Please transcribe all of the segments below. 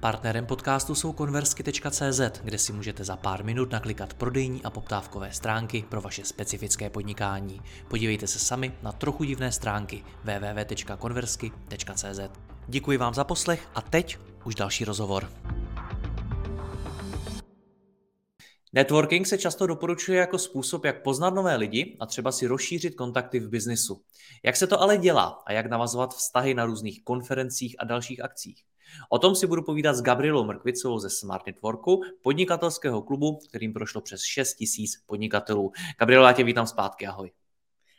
Partnerem podcastu jsou konversky.cz, kde si můžete za pár minut naklikat prodejní a poptávkové stránky pro vaše specifické podnikání. Podívejte se sami na trochu divné stránky www.konversky.cz. Děkuji vám za poslech a teď už další rozhovor. Networking se často doporučuje jako způsob, jak poznat nové lidi a třeba si rozšířit kontakty v biznisu. Jak se to ale dělá a jak navazovat vztahy na různých konferencích a dalších akcích? O tom si budu povídat s Gabrielou Mrkvicovou ze Smart Networku, podnikatelského klubu, kterým prošlo přes 6 tisíc podnikatelů. Gabriela, já tě vítám zpátky, ahoj.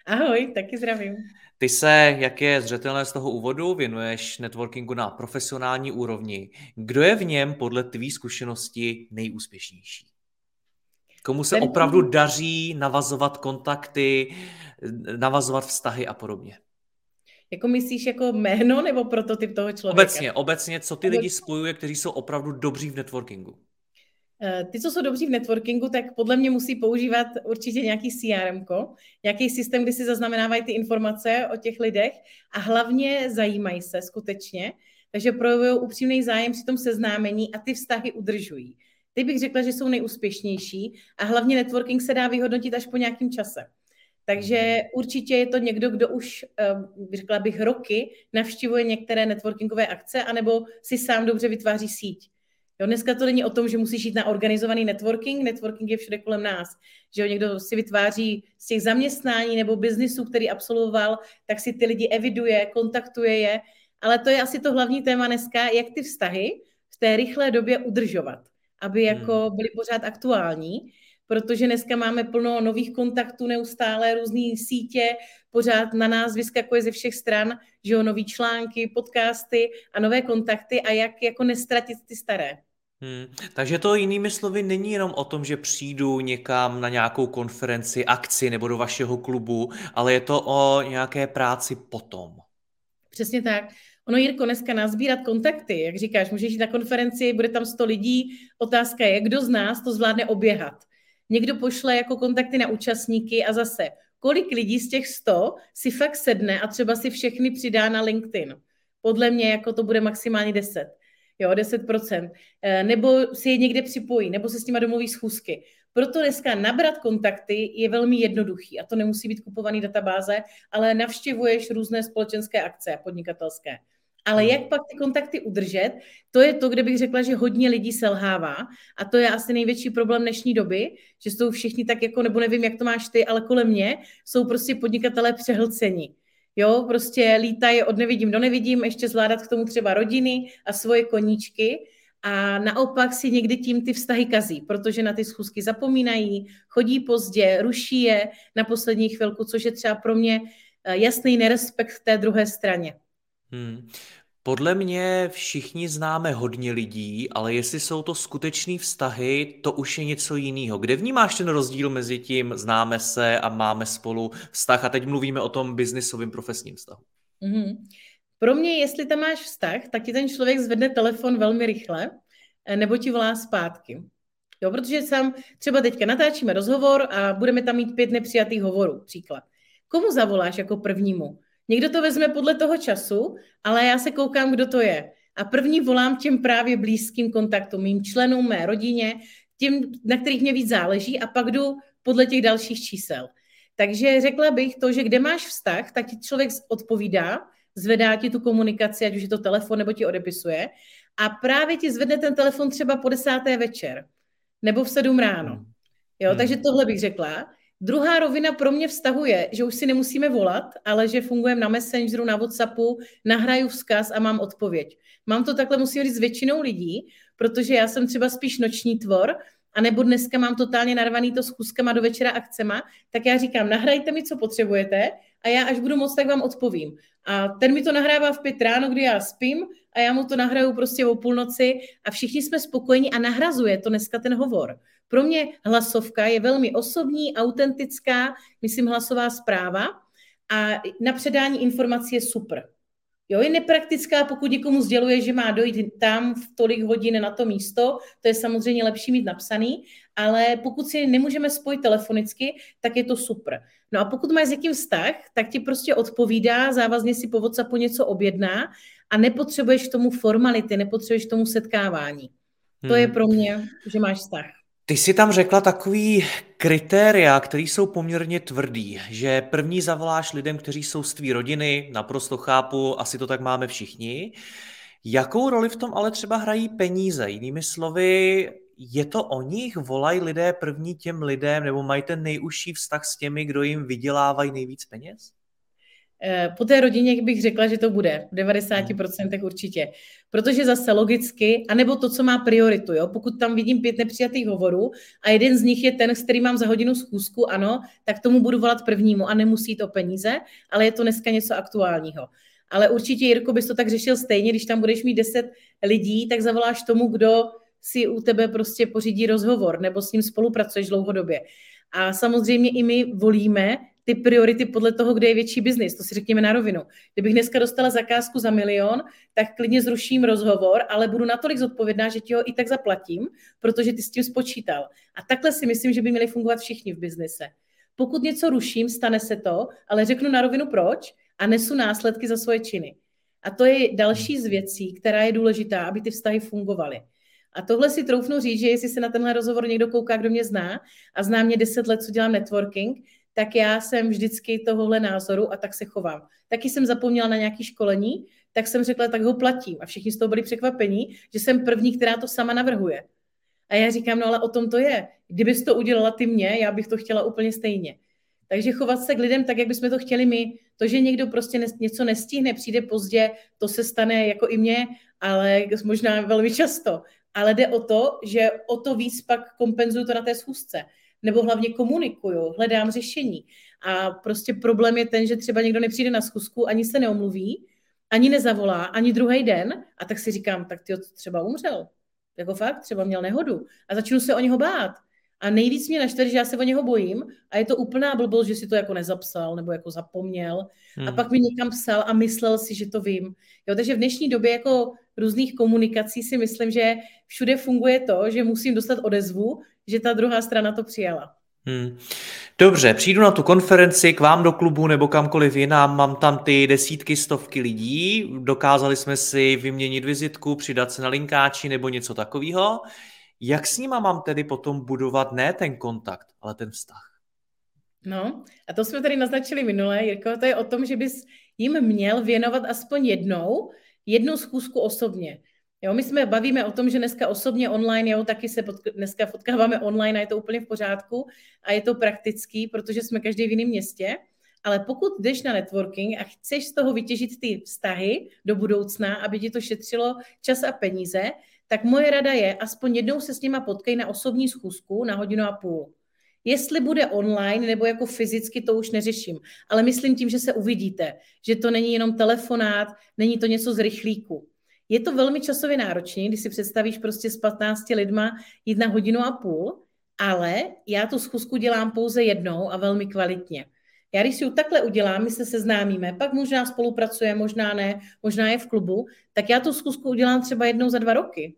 Ahoj, taky zdravím. Ty se, jak je zřetelné z toho úvodu, věnuješ networkingu na profesionální úrovni. Kdo je v něm podle tvý zkušenosti nejúspěšnější? Komu se opravdu daří navazovat kontakty, navazovat vztahy a podobně? Jako myslíš jako jméno nebo prototyp toho člověka? Obecně, obecně, co ty lidi spojuje, kteří jsou opravdu dobří v networkingu? Eh, ty, co jsou dobří v networkingu, tak podle mě musí používat určitě nějaký CRM, nějaký systém, kdy si zaznamenávají ty informace o těch lidech a hlavně zajímají se skutečně, takže projevují upřímný zájem při tom seznámení a ty vztahy udržují. Ty bych řekla, že jsou nejúspěšnější a hlavně networking se dá vyhodnotit až po nějakém čase. Takže určitě je to někdo, kdo už, eh, řekla bych, roky navštěvuje některé networkingové akce, anebo si sám dobře vytváří síť. Jo, dneska to není o tom, že musíš jít na organizovaný networking, networking je všude kolem nás. Že jo, někdo si vytváří z těch zaměstnání nebo biznisů, který absolvoval, tak si ty lidi eviduje, kontaktuje je, ale to je asi to hlavní téma dneska, jak ty vztahy v té rychlé době udržovat, aby jako hmm. byly pořád aktuální protože dneska máme plno nových kontaktů neustále, různé sítě, pořád na nás vyskakuje ze všech stran, že jo, nový články, podcasty a nové kontakty a jak jako nestratit ty staré. Hmm. Takže to jinými slovy není jenom o tom, že přijdu někam na nějakou konferenci, akci nebo do vašeho klubu, ale je to o nějaké práci potom. Přesně tak. Ono, Jirko, dneska nazbírat kontakty, jak říkáš, můžeš jít na konferenci, bude tam 100 lidí, otázka je, kdo z nás to zvládne oběhat. Někdo pošle jako kontakty na účastníky a zase, kolik lidí z těch 100 si fakt sedne a třeba si všechny přidá na LinkedIn. Podle mě jako to bude maximálně 10. Jo, 10%. Eh, nebo si je někde připojí, nebo se s nima domluví schůzky. Proto dneska nabrat kontakty je velmi jednoduchý a to nemusí být kupovaný databáze, ale navštěvuješ různé společenské akce podnikatelské. Ale hmm. jak pak ty kontakty udržet, to je to, kde bych řekla, že hodně lidí selhává a to je asi největší problém dnešní doby, že jsou všichni tak jako, nebo nevím, jak to máš ty, ale kolem mě jsou prostě podnikatelé přehlceni. Jo, prostě lítají od nevidím do nevidím, ještě zvládat k tomu třeba rodiny a svoje koníčky a naopak si někdy tím ty vztahy kazí, protože na ty schůzky zapomínají, chodí pozdě, ruší je na poslední chvilku, což je třeba pro mě eh, jasný nerespekt v té druhé straně. Hmm. Podle mě všichni známe hodně lidí, ale jestli jsou to skutečné vztahy, to už je něco jiného. Kde vnímáš ten rozdíl mezi tím, známe se a máme spolu vztah? A teď mluvíme o tom biznisovém profesním vztahu. Mm-hmm. Pro mě, jestli tam máš vztah, tak ti ten člověk zvedne telefon velmi rychle, eh, nebo ti volá zpátky. Jo, protože sám třeba teďka natáčíme rozhovor a budeme tam mít pět nepřijatých hovorů, příklad. Komu zavoláš jako prvnímu? Někdo to vezme podle toho času, ale já se koukám, kdo to je. A první volám těm právě blízkým kontaktům, mým členům, mé rodině, těm, na kterých mě víc záleží a pak jdu podle těch dalších čísel. Takže řekla bych to, že kde máš vztah, tak ti člověk odpovídá, zvedá ti tu komunikaci, ať už je to telefon nebo ti odepisuje a právě ti zvedne ten telefon třeba po desáté večer nebo v sedm ráno. Jo, hmm. takže tohle bych řekla. Druhá rovina pro mě vztahuje, že už si nemusíme volat, ale že fungujeme na Messengeru, na Whatsappu, nahraju vzkaz a mám odpověď. Mám to takhle, musím říct, s většinou lidí, protože já jsem třeba spíš noční tvor, a nebo dneska mám totálně narvaný to schůzkama do večera akcema, tak já říkám, nahrajte mi, co potřebujete a já až budu moc, tak vám odpovím. A ten mi to nahrává v pět ráno, kdy já spím a já mu to nahraju prostě o půlnoci a všichni jsme spokojeni a nahrazuje to dneska ten hovor. Pro mě hlasovka je velmi osobní, autentická, myslím hlasová zpráva a na předání informací je super. Jo, je nepraktická, pokud někomu sděluje, že má dojít tam v tolik hodin na to místo, to je samozřejmě lepší mít napsaný, ale pokud si nemůžeme spojit telefonicky, tak je to super. No a pokud máš s někým vztah, tak ti prostě odpovídá, závazně si po WhatsAppu něco objedná a nepotřebuješ tomu formality, nepotřebuješ tomu setkávání. To hmm. je pro mě, že máš vztah. Ty jsi tam řekla takový kritéria, které jsou poměrně tvrdý, že první zavoláš lidem, kteří jsou z tvý rodiny, naprosto chápu, asi to tak máme všichni. Jakou roli v tom ale třeba hrají peníze? Jinými slovy, je to o nich? Volají lidé první těm lidem nebo mají ten nejužší vztah s těmi, kdo jim vydělávají nejvíc peněz? Eh, po té rodině bych řekla, že to bude v 90% určitě. Protože zase logicky, anebo to, co má prioritu, jo? pokud tam vidím pět nepřijatých hovorů a jeden z nich je ten, s kterým mám za hodinu schůzku, ano, tak tomu budu volat prvnímu a nemusí to peníze, ale je to dneska něco aktuálního. Ale určitě, Jirko, bys to tak řešil stejně, když tam budeš mít 10 lidí, tak zavoláš tomu, kdo si u tebe prostě pořídí rozhovor nebo s ním spolupracuješ dlouhodobě. A samozřejmě i my volíme ty priority podle toho, kde je větší biznis. To si řekněme na rovinu. Kdybych dneska dostala zakázku za milion, tak klidně zruším rozhovor, ale budu natolik zodpovědná, že ti ho i tak zaplatím, protože ty s tím spočítal. A takhle si myslím, že by měli fungovat všichni v biznise. Pokud něco ruším, stane se to, ale řeknu na rovinu proč a nesu následky za svoje činy. A to je další z věcí, která je důležitá, aby ty vztahy fungovaly. A tohle si troufnu říct, že jestli se na tenhle rozhovor někdo kouká, kdo mě zná a zná mě 10 let, co dělám networking, tak já jsem vždycky tohohle názoru a tak se chovám. Taky jsem zapomněla na nějaké školení, tak jsem řekla, tak ho platím. A všichni z toho byli překvapení, že jsem první, která to sama navrhuje. A já říkám, no ale o tom to je. Kdybys to udělala ty mě, já bych to chtěla úplně stejně. Takže chovat se k lidem tak, jak bychom to chtěli my. To, že někdo prostě něco nestihne, přijde pozdě, to se stane jako i mně, ale možná velmi často. Ale jde o to, že o to víc pak kompenzuju to na té schůzce nebo hlavně komunikuju, hledám řešení. A prostě problém je ten, že třeba někdo nepřijde na schůzku, ani se neomluví, ani nezavolá, ani druhý den, a tak si říkám, tak ty třeba umřel. Jako fakt, třeba měl nehodu. A začnu se o něho bát. A nejvíc mě naštve, že já se o něho bojím a je to úplná blbost, že si to jako nezapsal nebo jako zapomněl. Hmm. A pak mi někam psal a myslel si, že to vím. Jo, takže v dnešní době jako různých komunikací si myslím, že všude funguje to, že musím dostat odezvu, že ta druhá strana to přijala. Hmm. Dobře, přijdu na tu konferenci k vám do klubu nebo kamkoliv jinam, mám tam ty desítky, stovky lidí, dokázali jsme si vyměnit vizitku, přidat se na linkáči nebo něco takového. Jak s nima mám tedy potom budovat ne ten kontakt, ale ten vztah? No, a to jsme tady naznačili minule, Jirko, to je o tom, že bys jim měl věnovat aspoň jednou, jednu schůzku osobně. Jo, my jsme bavíme o tom, že dneska osobně online, jo, taky se pod, dneska potkáváme online a je to úplně v pořádku a je to praktický, protože jsme každý v jiném městě. Ale pokud jdeš na networking a chceš z toho vytěžit ty vztahy do budoucna, aby ti to šetřilo čas a peníze, tak moje rada je, aspoň jednou se s nima potkej na osobní schůzku na hodinu a půl. Jestli bude online nebo jako fyzicky, to už neřeším. Ale myslím tím, že se uvidíte, že to není jenom telefonát, není to něco z rychlíku. Je to velmi časově náročné, když si představíš prostě s 15 lidma jít na hodinu a půl, ale já tu schůzku dělám pouze jednou a velmi kvalitně. Já když si ji takhle udělám, my se seznámíme, pak možná spolupracujeme, možná ne, možná je v klubu, tak já tu schůzku udělám třeba jednou za dva roky.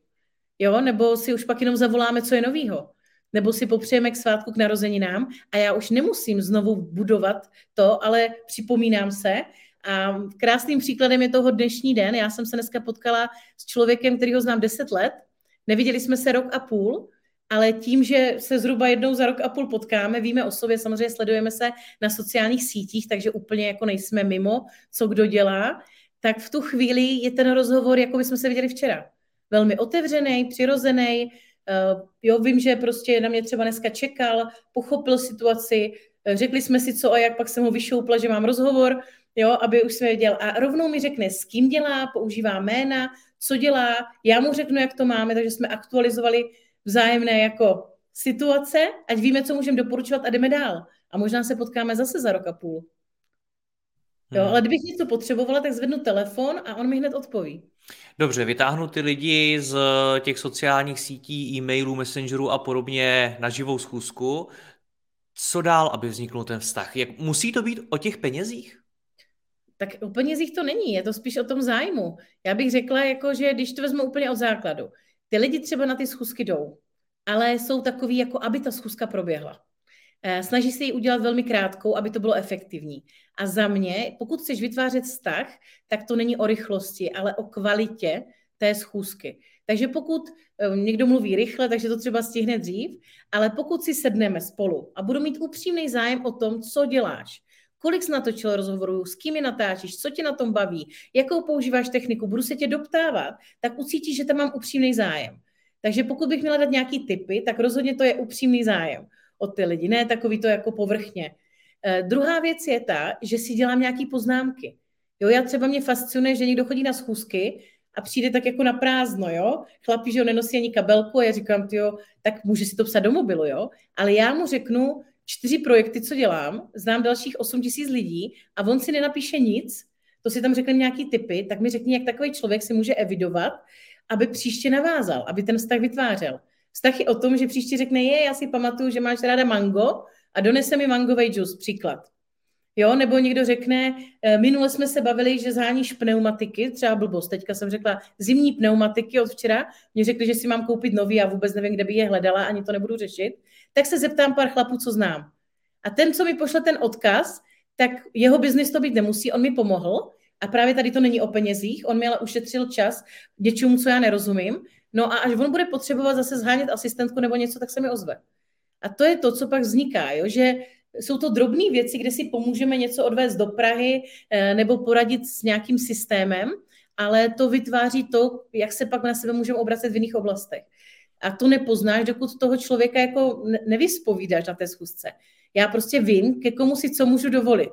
Jo, nebo si už pak jenom zavoláme, co je novýho. Nebo si popřejeme k svátku k narozeninám a já už nemusím znovu budovat to, ale připomínám se, a krásným příkladem je toho dnešní den. Já jsem se dneska potkala s člověkem, který ho znám 10 let. Neviděli jsme se rok a půl, ale tím, že se zhruba jednou za rok a půl potkáme, víme o sobě, samozřejmě sledujeme se na sociálních sítích, takže úplně jako nejsme mimo, co kdo dělá, tak v tu chvíli je ten rozhovor, jako bychom se viděli včera. Velmi otevřený, přirozený. Uh, jo, vím, že prostě na mě třeba dneska čekal, pochopil situaci, řekli jsme si co a jak, pak jsem ho vyšoupla, že mám rozhovor, jo, aby už se věděl. A rovnou mi řekne, s kým dělá, používá jména, co dělá, já mu řeknu, jak to máme, takže jsme aktualizovali vzájemné jako situace, ať víme, co můžeme doporučovat a jdeme dál. A možná se potkáme zase za rok a půl. Jo, hmm. ale kdybych něco potřebovala, tak zvednu telefon a on mi hned odpoví. Dobře, vytáhnu ty lidi z těch sociálních sítí, e-mailů, messengerů a podobně na živou schůzku. Co dál, aby vznikl ten vztah? Jak, musí to být o těch penězích? Tak o penězích to není, je to spíš o tom zájmu. Já bych řekla, jako, že když to vezmu úplně od základu, ty lidi třeba na ty schůzky jdou, ale jsou takový, jako aby ta schůzka proběhla. Eh, snaží se ji udělat velmi krátkou, aby to bylo efektivní. A za mě, pokud chceš vytvářet vztah, tak to není o rychlosti, ale o kvalitě té schůzky. Takže pokud eh, někdo mluví rychle, takže to třeba stihne dřív, ale pokud si sedneme spolu a budu mít upřímný zájem o tom, co děláš, kolik jsi natočil rozhovorů, s kým je natáčíš, co tě na tom baví, jakou používáš techniku, budu se tě doptávat, tak ucítíš, že tam mám upřímný zájem. Takže pokud bych měla dát nějaký typy, tak rozhodně to je upřímný zájem od ty lidi, ne takový to jako povrchně. Uh, druhá věc je ta, že si dělám nějaký poznámky. Jo, já třeba mě fascinuje, že někdo chodí na schůzky a přijde tak jako na prázdno, jo. Chlapi, že ho nenosí ani kabelku a já říkám, jo, tak může si to psat do mobilu, jo. Ale já mu řeknu čtyři projekty, co dělám, znám dalších 8 tisíc lidí a on si nenapíše nic, to si tam řekne nějaký typy, tak mi řekni, jak takový člověk si může evidovat, aby příště navázal, aby ten vztah vytvářel. Vztah je o tom, že příště řekne, je, já si pamatuju, že máš ráda mango a donese mi mangový džus, příklad. Jo, nebo někdo řekne, eh, minule jsme se bavili, že zháníš pneumatiky, třeba blbost, teďka jsem řekla zimní pneumatiky od včera, mě řekli, že si mám koupit nový, já vůbec nevím, kde by je hledala, ani to nebudu řešit, tak se zeptám pár chlapů, co znám. A ten, co mi pošle ten odkaz, tak jeho biznis to být nemusí, on mi pomohl, a právě tady to není o penězích, on mi ale ušetřil čas něčemu, co já nerozumím, no a až on bude potřebovat zase zhánět asistentku nebo něco, tak se mi ozve. A to je to, co pak vzniká, jo? že jsou to drobné věci, kde si pomůžeme něco odvést do Prahy eh, nebo poradit s nějakým systémem, ale to vytváří to, jak se pak na sebe můžeme obracet v jiných oblastech. A to nepoznáš, dokud toho člověka jako nevyspovídáš na té schůzce. Já prostě vím, ke komu si co můžu dovolit.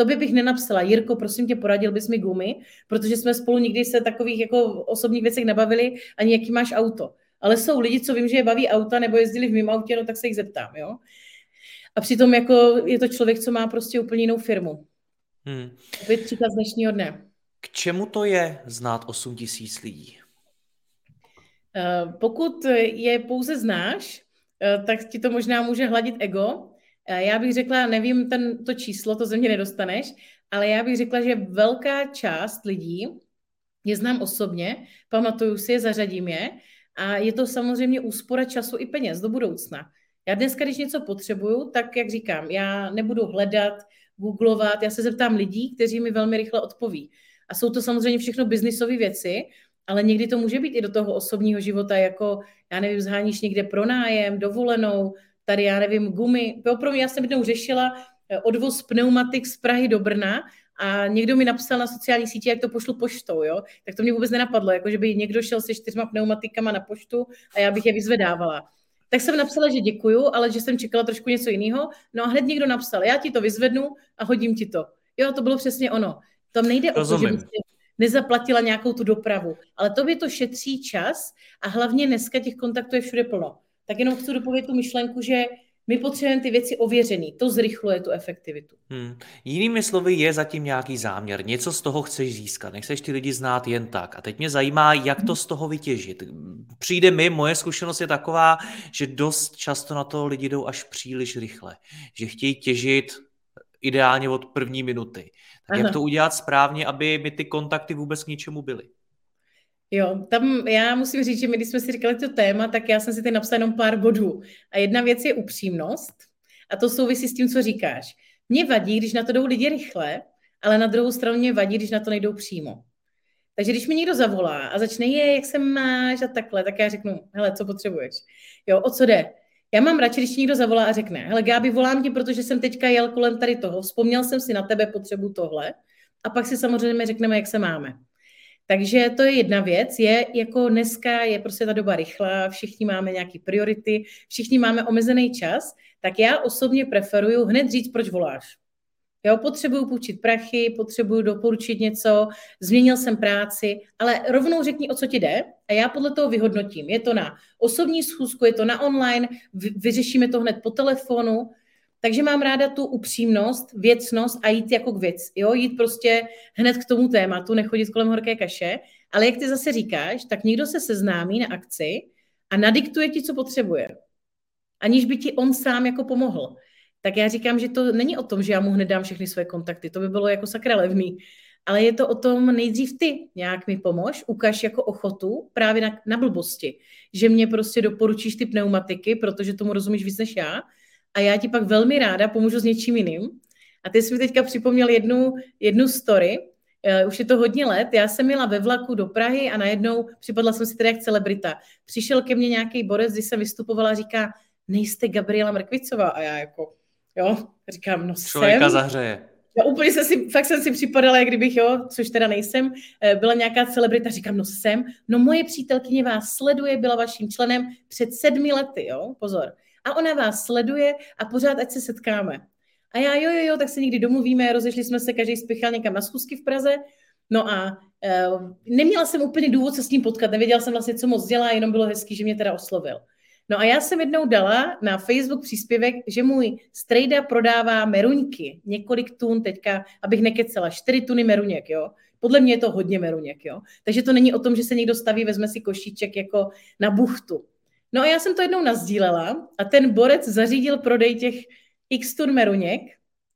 To by bych nenapsala, Jirko, prosím tě, poradil bys mi gumy, protože jsme spolu nikdy se takových jako osobních věcech nebavili, ani jaký máš auto. Ale jsou lidi, co vím, že je baví auta nebo jezdili v mém autě, no tak se jich zeptám, jo. A přitom jako je to člověk, co má prostě úplně jinou firmu. Hmm. Opět příklad z dnešního dne. K čemu to je znát 8 tisíc lidí? Uh, pokud je pouze znáš, uh, tak ti to možná může hladit ego. Uh, já bych řekla, nevím ten, to číslo, to ze mě nedostaneš, ale já bych řekla, že velká část lidí je znám osobně, pamatuju si je, zařadím je a je to samozřejmě úspora času i peněz do budoucna. Já dneska, když něco potřebuju, tak jak říkám, já nebudu hledat, googlovat, já se zeptám lidí, kteří mi velmi rychle odpoví. A jsou to samozřejmě všechno biznisové věci, ale někdy to může být i do toho osobního života, jako, já nevím, zháníš někde pronájem, dovolenou, tady, já nevím, gumy. Pro mě, já jsem jednou řešila eh, odvoz pneumatik z Prahy do Brna a někdo mi napsal na sociální sítě, jak to pošlu poštou, jo? Tak to mě vůbec nenapadlo, jako že by někdo šel se čtyřma pneumatikama na poštu a já bych je vyzvedávala. Tak jsem napsala, že děkuju, ale že jsem čekala trošku něco jiného. No a hned někdo napsal, já ti to vyzvednu a hodím ti to. Jo, to bylo přesně ono. Tam nejde Rozumím. o to, že bych nezaplatila nějakou tu dopravu, ale tobě to šetří čas a hlavně dneska těch kontaktů je všude plno. Tak jenom chci dopovědět tu myšlenku, že my potřebujeme ty věci ověřený, to zrychluje tu efektivitu. Hmm. Jinými slovy je zatím nějaký záměr, něco z toho chceš získat, nechceš ty lidi znát jen tak. A teď mě zajímá, jak to z toho vytěžit. Přijde mi, moje zkušenost je taková, že dost často na to lidi jdou až příliš rychle, že chtějí těžit ideálně od první minuty. Tak jak to udělat správně, aby mi ty kontakty vůbec k ničemu byly? Jo, tam já musím říct, že my, když jsme si říkali to téma, tak já jsem si tady napsala jenom pár bodů. A jedna věc je upřímnost a to souvisí s tím, co říkáš. Mně vadí, když na to jdou lidi rychle, ale na druhou stranu mě vadí, když na to nejdou přímo. Takže když mi někdo zavolá a začne, je, jak se máš a takhle, tak já řeknu, hele, co potřebuješ? Jo, o co jde? Já mám radši, když někdo zavolá a řekne, hele, Gáby, volám ti, protože jsem teďka jel kolem tady toho, vzpomněl jsem si na tebe, potřebu tohle, a pak si samozřejmě řekneme, jak se máme. Takže to je jedna věc, je jako dneska je prostě ta doba rychlá, všichni máme nějaké priority, všichni máme omezený čas, tak já osobně preferuju hned říct, proč voláš. Jo, potřebuju půjčit prachy, potřebuju doporučit něco, změnil jsem práci, ale rovnou řekni, o co ti jde a já podle toho vyhodnotím. Je to na osobní schůzku, je to na online, vyřešíme to hned po telefonu, Takže mám ráda tu upřímnost, věcnost a jít jako k věc. Jo? Jít prostě hned k tomu tématu, nechodit kolem horké kaše. Ale jak ty zase říkáš, tak někdo se seznámí na akci a nadiktuje ti, co potřebuje. Aniž by ti on sám jako pomohl. Tak já říkám, že to není o tom, že já mu hned dám všechny své kontakty. To by bylo jako sakra levný. Ale je to o tom, nejdřív ty nějak mi pomož, ukaž jako ochotu právě na, na blbosti. Že mě prostě doporučíš ty pneumatiky, protože tomu rozumíš víc než já a já ti pak velmi ráda pomůžu s něčím jiným. A ty jsi mi teďka připomněl jednu, jednu story, Uh, už je to hodně let. Já jsem měla ve vlaku do Prahy a najednou připadla jsem si tedy jak celebrita. Přišel ke mně nějaký borec, když jsem vystupovala, říká, nejste Gabriela Mrkvicová. A já jako, jo, říkám, no Člověka jsem. zahřeje. Já úplně jsem si, fakt jsem si připadala, jak kdybych, jo, což teda nejsem, eh, byla nějaká celebrita, říkám, no jsem, no moje přítelkyně vás sleduje, byla vaším členem před sedmi lety, jo, pozor a ona vás sleduje a pořád, ať se setkáme. A já, jo, jo, jo, tak se někdy domluvíme, rozešli jsme se, každý spěchal někam na schůzky v Praze, no a uh, neměla jsem úplně důvod se s ním potkat, nevěděla jsem vlastně, co moc dělá, jenom bylo hezký, že mě teda oslovil. No a já jsem jednou dala na Facebook příspěvek, že můj strejda prodává meruňky, několik tun teďka, abych nekecela, čtyři tuny meruněk, jo. Podle mě je to hodně meruněk, jo. Takže to není o tom, že se někdo staví, vezme si košíček jako na buchtu. No a já jsem to jednou nazdílela a ten borec zařídil prodej těch x tun meruněk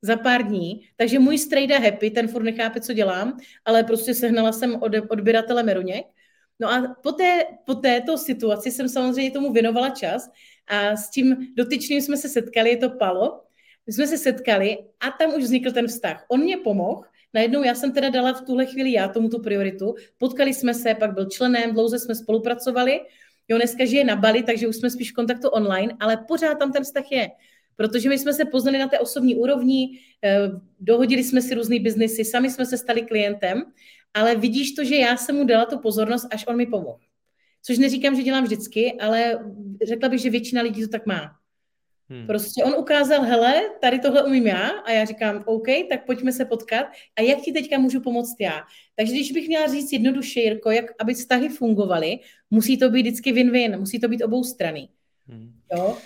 za pár dní, takže můj strejda happy, ten furt nechápe, co dělám, ale prostě sehnala jsem od odběratele meruněk. No a po, té, po této situaci jsem samozřejmě tomu věnovala čas a s tím dotyčným jsme se setkali, je to Palo, my jsme se setkali a tam už vznikl ten vztah. On mě pomohl, najednou já jsem teda dala v tuhle chvíli já tomu tu prioritu, potkali jsme se, pak byl členem, dlouze jsme spolupracovali Jo, dneska žije na Bali, takže už jsme spíš v kontaktu online, ale pořád tam ten vztah je. Protože my jsme se poznali na té osobní úrovni, eh, dohodili jsme si různý biznesy, sami jsme se stali klientem, ale vidíš to, že já jsem mu dala tu pozornost, až on mi pomohl. Což neříkám, že dělám vždycky, ale řekla bych, že většina lidí to tak má. Hmm. Prostě on ukázal, hele, tady tohle umím já a já říkám, OK, tak pojďme se potkat a jak ti teďka můžu pomoct já. Takže když bych měla říct jednoduše, Jirko, jak aby vztahy fungovaly, musí to být vždycky win-win, musí to být obou strany. Hmm. Jo?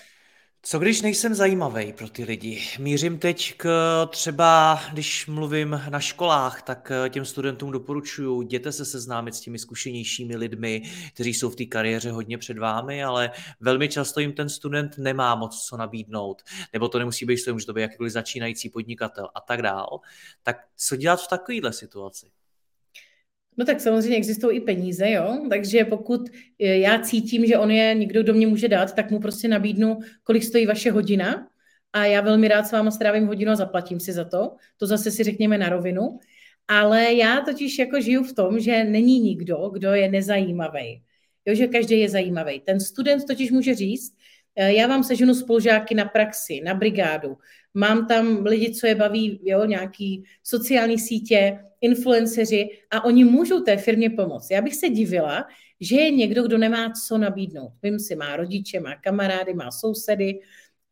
Co když nejsem zajímavý pro ty lidi? Mířím teď k třeba, když mluvím na školách, tak eh, těm studentům doporučuju, jděte se seznámit s těmi zkušenějšími lidmi, kteří jsou v té kariéře hodně před vámi, ale velmi často jim ten student nemá moc co nabídnout, nebo to nemusí být, může to být jakýkoliv začínající podnikatel a tak dál. Tak co dělat v takovéhle situaci? No tak samozřejmě existují i peníze, jo, takže pokud eh, já cítím, že on je někdo, kdo mě může dát, tak mu prostě nabídnu, kolik stojí vaše hodina a já velmi rád s váma strávím hodinu a zaplatím si za to. To zase si řekněme na rovinu. Ale já totiž jako žiju v tom, že není nikdo, kdo je nezajímavý. Jo, že každý je zajímavý. Ten student totiž může říct, eh, já vám seženu spolužáky na praxi, na brigádu, mám tam lidi, co je baví, jo, nějaký sociální sítě, influenceři a oni můžou té firmě pomoct. Já bych se divila, že je někdo, kdo nemá co nabídnout. Vím si, má rodiče, má kamarády, má sousedy,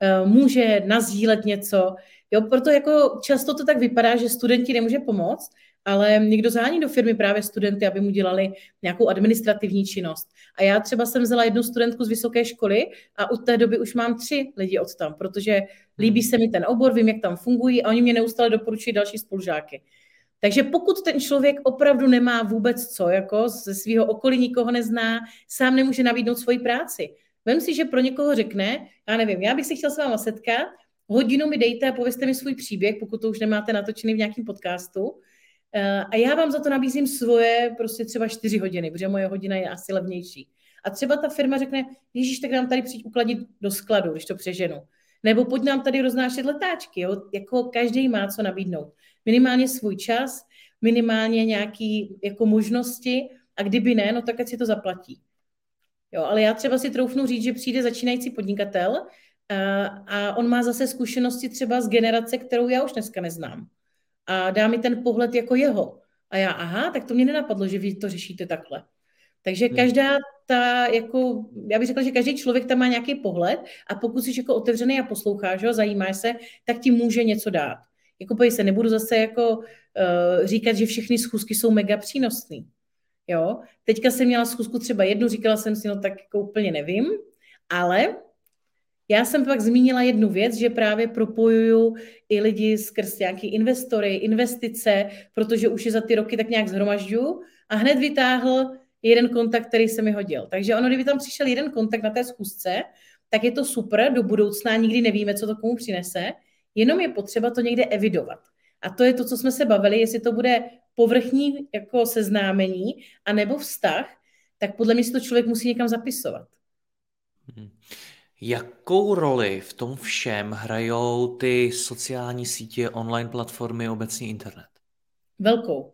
eh, může nazdílet něco. Jo, proto jako často to tak vypadá, že studenti nemůže pomoct, ale někdo zhání do firmy právě studenty, aby mu dělali nějakou administrativní činnost. A já třeba jsem vzala jednu studentku z vysoké školy a od té doby už mám tři lidi od tam, protože líbí se mi ten obor, vím, jak tam fungují a oni mě neustále doporučují další spolužáky. Takže pokud ten člověk opravdu nemá vůbec co, jako ze svého okolí nikoho nezná, sám nemůže nabídnout svoji práci. Vem si, že pro někoho řekne, já nevím, já bych si chtěl s váma setkat, hodinu mi dejte a pověste mi svůj příběh, pokud to už nemáte natočený v nějakém podcastu. Eh, a já vám za to nabízím svoje prostě třeba čtyři hodiny, protože moje hodina je asi levnější. A třeba ta firma řekne, Ježíš, tak nám tady přijď ukladit do skladu, když to přeženu. Nebo pojď nám tady roznášet letáčky, jo? jako každý má co nabídnout minimálně svůj čas, minimálně nějaké jako možnosti a kdyby ne, no tak ať si to zaplatí. Jo, ale já třeba si troufnu říct, že přijde začínající podnikatel a, a on má zase zkušenosti třeba z generace, kterou já už dneska neznám. A dá mi ten pohled jako jeho. A já, aha, tak to mě nenapadlo, že vy to řešíte takhle. Takže hmm. každá ta, jako, já bych řekla, že každý člověk tam má nějaký pohled a pokud jsi jako otevřený a posloucháš ho, zajímáš se, tak ti může něco dát jako se nebudu zase jako uh, říkat, že všechny schůzky jsou mega přínosné. Jo, teďka jsem měla schůzku třeba jednu, říkala jsem si, no tak jako úplně nevím, ale Já jsem pak zmínila jednu věc, že právě propojuju i lidi skrz nějaký investory, investice, protože už je za ty roky tak nějak zhromažďuju a hned vytáhl jeden kontakt, který se mi hodil. Takže ono, kdyby tam přišel jeden kontakt na té schůzce, tak je to super, do budoucna nikdy nevíme, co to komu přinese, jenom je potřeba to někde evidovat. A to je to, co jsme se bavili, jestli to bude povrchní jako seznámení a nebo vztah, tak podle mě si to člověk musí někam zapisovat. Hmm. Jakou roli v tom všem hrajou ty sociální sítě, online platformy, obecně internet? Velkou.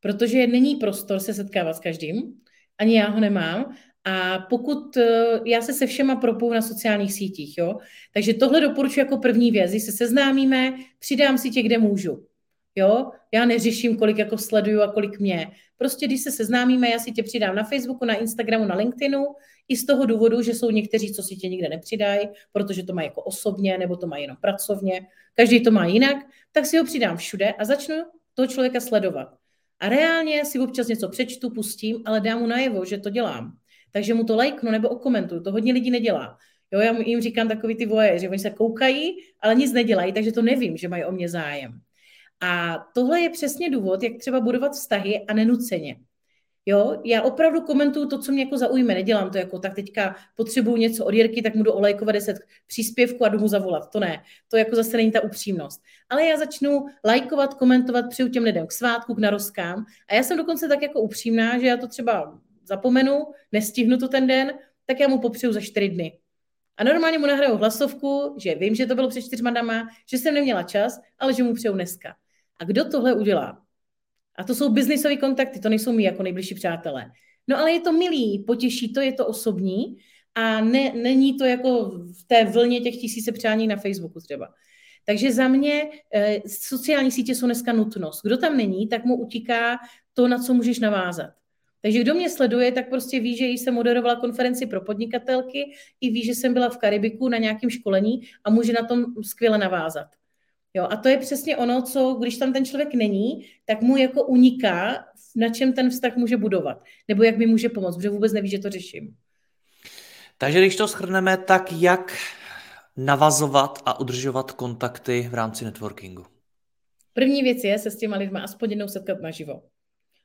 Protože není prostor se setkávat s každým, ani já ho nemám. A pokud eh, já se se všema propoju na sociálních sítích, jo, takže tohle doporučuji jako první věc. Když se seznámíme, přidám si tě, kde můžu. Jo, já neřeším, kolik jako sleduju a kolik mě. Prostě když se seznámíme, já si tě přidám na Facebooku, na Instagramu, na LinkedInu, i z toho důvodu, že jsou někteří, co si tě nikde nepřidají, protože to mají jako osobně, nebo to mají jenom pracovně. Každý to má jinak, tak si ho přidám všude a začnu toho člověka sledovat. A reálně si občas něco přečtu, pustím, ale dám mu najevo, že to dělám. Takže mu to lajknu nebo okomentuju. To hodně lidí nedělá. Jo, já jim říkám takový ty voje, že oni se koukají, ale nic nedělají, takže to nevím, že mají o mě zájem. A tohle je přesně důvod, jak třeba budovat vztahy a nenuceně. Jo, já opravdu komentuju to, co mě jako zaujme, nedělám to jako tak teďka potřebuju něco od Jirky, tak mu jdu olejkovat 10 příspěvků a jdu mu zavolat. To ne, to jako zase není ta upřímnost. Ale já začnu lajkovat, komentovat, přeju těm lidem k svátku, k narozkám a já jsem dokonce tak jako upřímná, že já to třeba zapomenu, nestihnu to ten den, tak já mu popřeju za čtyři dny. A normálně mu nahraju hlasovku, že vím, že to bylo před čtyřma dama, že jsem neměla čas, ale že mu přeju dneska. A kdo tohle udělá? A to jsou biznisové kontakty, to nejsou mi jako nejbližší přátelé. No ale je to milý, potěší to, je to osobní a ne, není to jako v té vlně těch tisíce přání na Facebooku třeba. Takže za mě e, sociální sítě jsou dneska nutnost. Kdo tam není, tak mu utíká to, na co můžeš navázat. Takže kdo mě sleduje, tak prostě ví, že jsem moderovala konferenci pro podnikatelky, i ví, že jsem byla v Karibiku na nějakém školení a může na tom skvěle navázat. Jo, a to je přesně ono, co když tam ten člověk není, tak mu jako uniká, na čem ten vztah může budovat, nebo jak mi může pomoct, protože vůbec neví, že to řeším. Takže když to schrneme, tak jak navazovat a udržovat kontakty v rámci networkingu? První věc je se s těma lidmi aspoň jednou setkat naživo.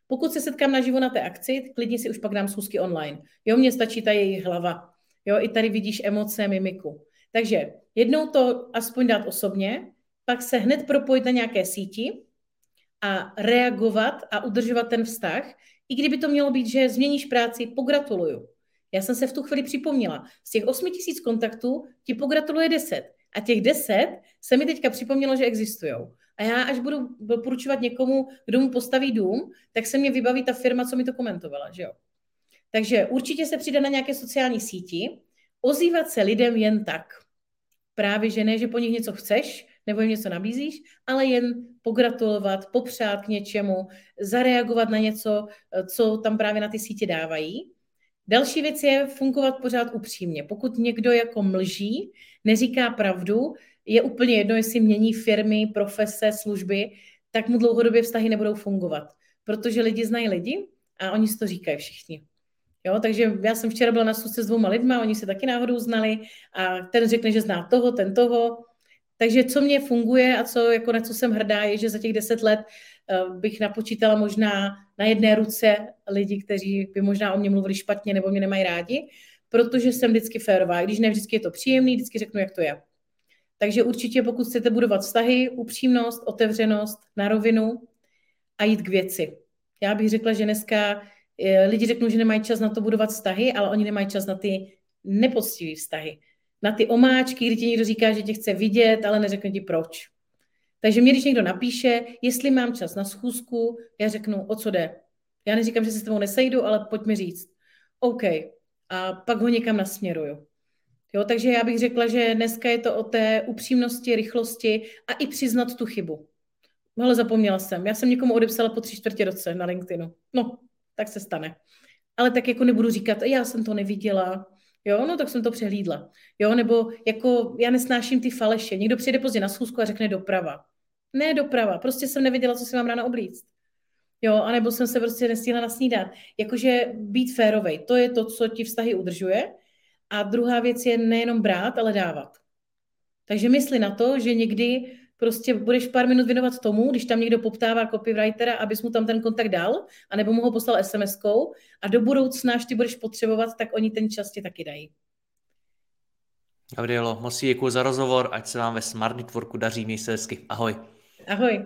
Pokud se setkám naživo na té akci, klidně si už pak dám schůzky online. Jo, mně stačí ta jejich hlava. Jo, i tady vidíš emoce, mimiku. Takže jednou to aspoň dát osobně, pak se hned propojit na nějaké síti a reagovat a udržovat ten vztah, i kdyby to mělo být, že změníš práci, pogratuluju. Já jsem se v tu chvíli připomněla. Z těch 8 tisíc kontaktů ti pogratuluje 10. A těch 10 se mi teďka připomnělo, že existují. A já, až budu doporučovat někomu, kdo mu postaví dům, tak se mě vybaví ta firma, co mi to komentovala, že jo. Takže určitě se přijde na nějaké sociální síti, ozývat se lidem jen tak. Právě, že ne, že po nich něco chceš, nebo jim něco nabízíš, ale jen pogratulovat, popřát k něčemu, zareagovat na něco, co tam právě na ty sítě dávají. Další věc je fungovat pořád upřímně. Pokud někdo jako mlží, neříká pravdu, je úplně jedno, jestli mění firmy, profese, služby, tak mu dlouhodobě vztahy nebudou fungovat. Protože lidi znají lidi a oni si to říkají všichni. Jo, takže já jsem včera byla na schůzce s dvouma lidma, oni se taky náhodou znali a ten řekne, že zná toho, ten toho. Takže co mě funguje a co, jako na co jsem hrdá, je, že za těch deset let uh, bych napočítala možná na jedné ruce lidi, kteří by možná o mě mluvili špatně nebo mě nemají rádi, protože jsem vždycky férová. Když ne vždycky je to příjemný, vždycky řeknu, jak to je. Takže určitě, pokud chcete budovat vztahy, upřímnost, otevřenost na rovinu a jít k věci. Já bych řekla, že dneska eh, lidi řeknou, že nemají čas na to budovat vztahy, ale oni nemají čas na ty nepoctivé vztahy. Na ty omáčky, kdy ti někdo říká, že tě chce vidět, ale neřekne ti proč. Takže mě, když někdo napíše, jestli mám čas na schůzku, já řeknu, o co jde. Já neříkám, že se s tebou nesejdu, ale pojď mi říct. OK. A pak ho někam nasměruju. Jo, takže já bych řekla, že dneska je to o té upřímnosti, rychlosti a i přiznat tu chybu. Ale zapomněla jsem. Já jsem někomu odepsala po tři čtvrtě roce na LinkedInu. No, tak se stane. Ale tak jako nebudu říkat, já jsem to neviděla, jo, no tak jsem to přehlídla. Jo, nebo jako já nesnáším ty faleše. Někdo přijde pozdě na schůzku a řekne doprava. Ne doprava, prostě jsem nevěděla, co si mám ráno oblíct. Jo, anebo jsem se prostě nestihla nasnídat. Jakože být férovej, to je to, co ti vztahy udržuje A druhá věc je nejenom brát, ale dávat. Takže mysli na to, že někdy prostě budeš pár minut věnovat tomu, když tam někdo poptává copywritera, abys mu tam ten kontakt dal, anebo mu ho poslal SMS-kou a do budoucna, až ty budeš potřebovat, tak oni ten čas ti taky dají. Gabrielo, moc děkuji za rozhovor, ať se vám ve Smart Networku daří, měj se hezky. Ahoj. Ahoj.